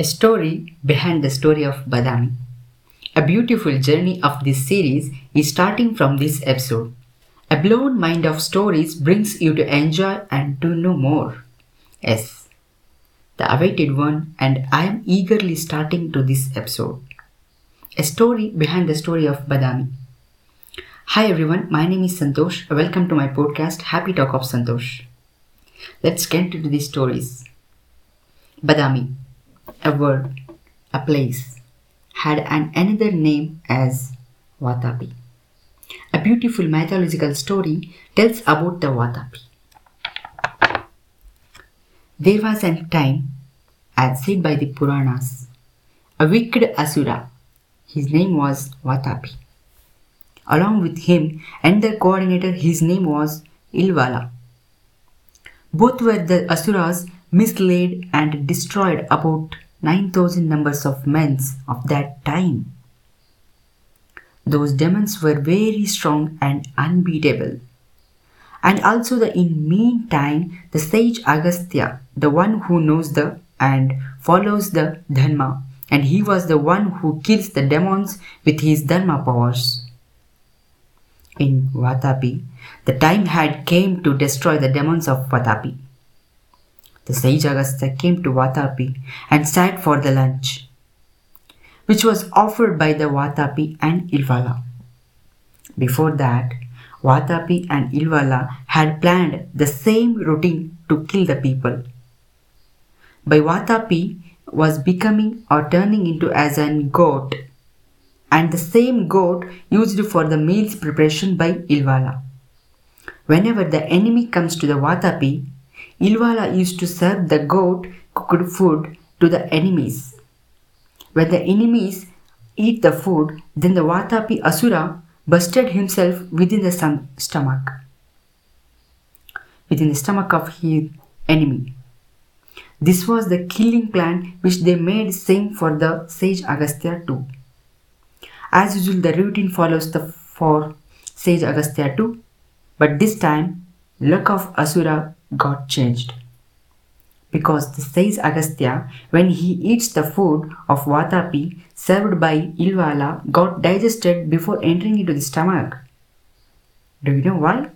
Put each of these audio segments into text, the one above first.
A story behind the story of Badami. A beautiful journey of this series is starting from this episode. A blown mind of stories brings you to enjoy and to know more. Yes, the awaited one, and I am eagerly starting to this episode. A story behind the story of Badami. Hi everyone, my name is Santosh. Welcome to my podcast Happy Talk of Santosh. Let's get into the stories. Badami, a word, a place, had an another name as Vatapi. A beautiful mythological story tells about the Vatapi. There was a time, as said by the Puranas, a wicked Asura. His name was Vatapi. Along with him and their coordinator, his name was Ilvala. Both were the Asuras misled and destroyed about 9000 numbers of men of that time. Those demons were very strong and unbeatable. And also the in meantime the sage Agastya, the one who knows the and follows the Dharma, and he was the one who kills the demons with his Dharma powers. In Vatapi, the time had came to destroy the demons of Vatapi. The sage Agastya came to Vatapi and sat for the lunch, which was offered by the Vatapi and Ilvala. Before that, Vatapi and Ilvala had planned the same routine to kill the people. By Vatapi was becoming or turning into as an goat, and the same goat used for the meal's preparation by Ilvala. Whenever the enemy comes to the Vatapi, Ilvala used to serve the goat cooked food to the enemies. When the enemies eat the food, then the Vatapi Asura busted himself within the stomach, within the stomach of his enemy. This was the killing plan which they made same for the sage Agastya too. As usual, the routine follows the for sage Agastya too, but this time luck of Asura got changed. Because the sage Agastya, when he eats the food of Vatapi served by Ilvala, got digested before entering into the stomach. Do you know why?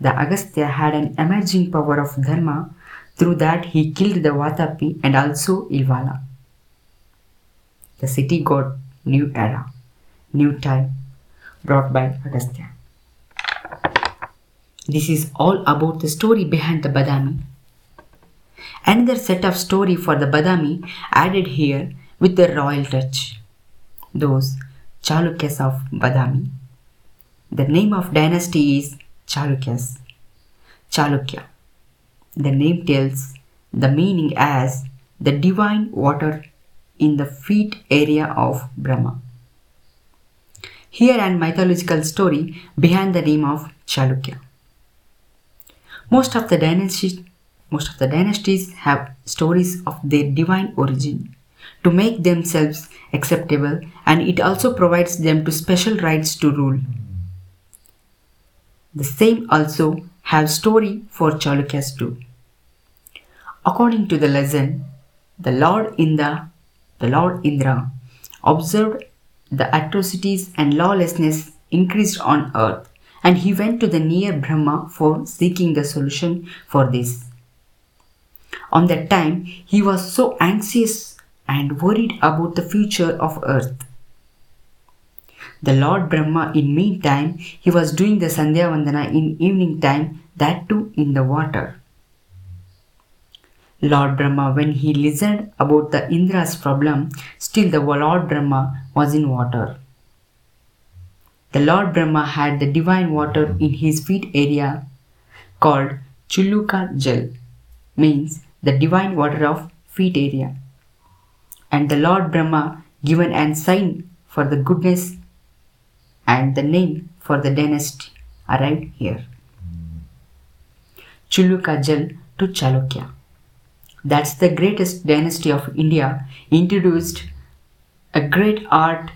The Agastya had an emerging power of Dharma, through that he killed the Vatapi and also Ilvala. The city got new era, new time, brought by Agastya. This is all about the story behind the Badami. Another set of story for the Badami added here with the royal touch. Those Chalukyas of Badami. The name of dynasty is Chalukyas. Chalukya. The name tells the meaning as the divine water in the feet area of Brahma. Here an mythological story behind the name of Chalukya. Most of the dynasties most of the dynasties have stories of their divine origin to make themselves acceptable and it also provides them to special rights to rule. The same also have story for Chalukyas too. According to the legend, the Lord Indra, the Lord Indra observed the atrocities and lawlessness increased on earth and he went to the near Brahma for seeking the solution for this. On that time, he was so anxious and worried about the future of earth. The Lord Brahma, in meantime, he was doing the Sandhya Vandana in evening time, that too in the water. Lord Brahma, when he listened about the Indra's problem, still the Lord Brahma was in water. The Lord Brahma had the divine water in his feet area called Chuluka Jal, means the divine water of feet area. And the Lord Brahma given an sign for the goodness and the name for the dynasty arrived here. Chuluka Jal to Chalukya. That's the greatest dynasty of India, introduced a great art,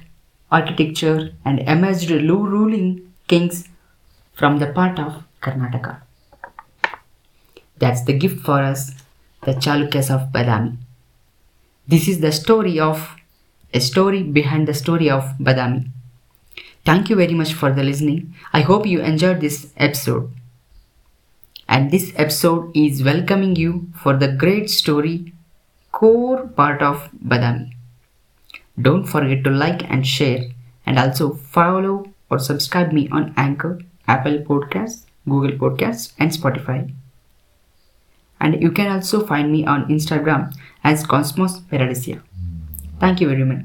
architecture, and emerged ruling kings from the part of Karnataka. That's the gift for us, the Chalukyas of Badami. This is the story of a story behind the story of Badami. Thank you very much for the listening. I hope you enjoyed this episode. And this episode is welcoming you for the great story core part of Badami. Don't forget to like and share and also follow or subscribe me on Anchor, Apple Podcasts, Google Podcasts and Spotify. And you can also find me on Instagram as Cosmos Paradisia. Thank you very much.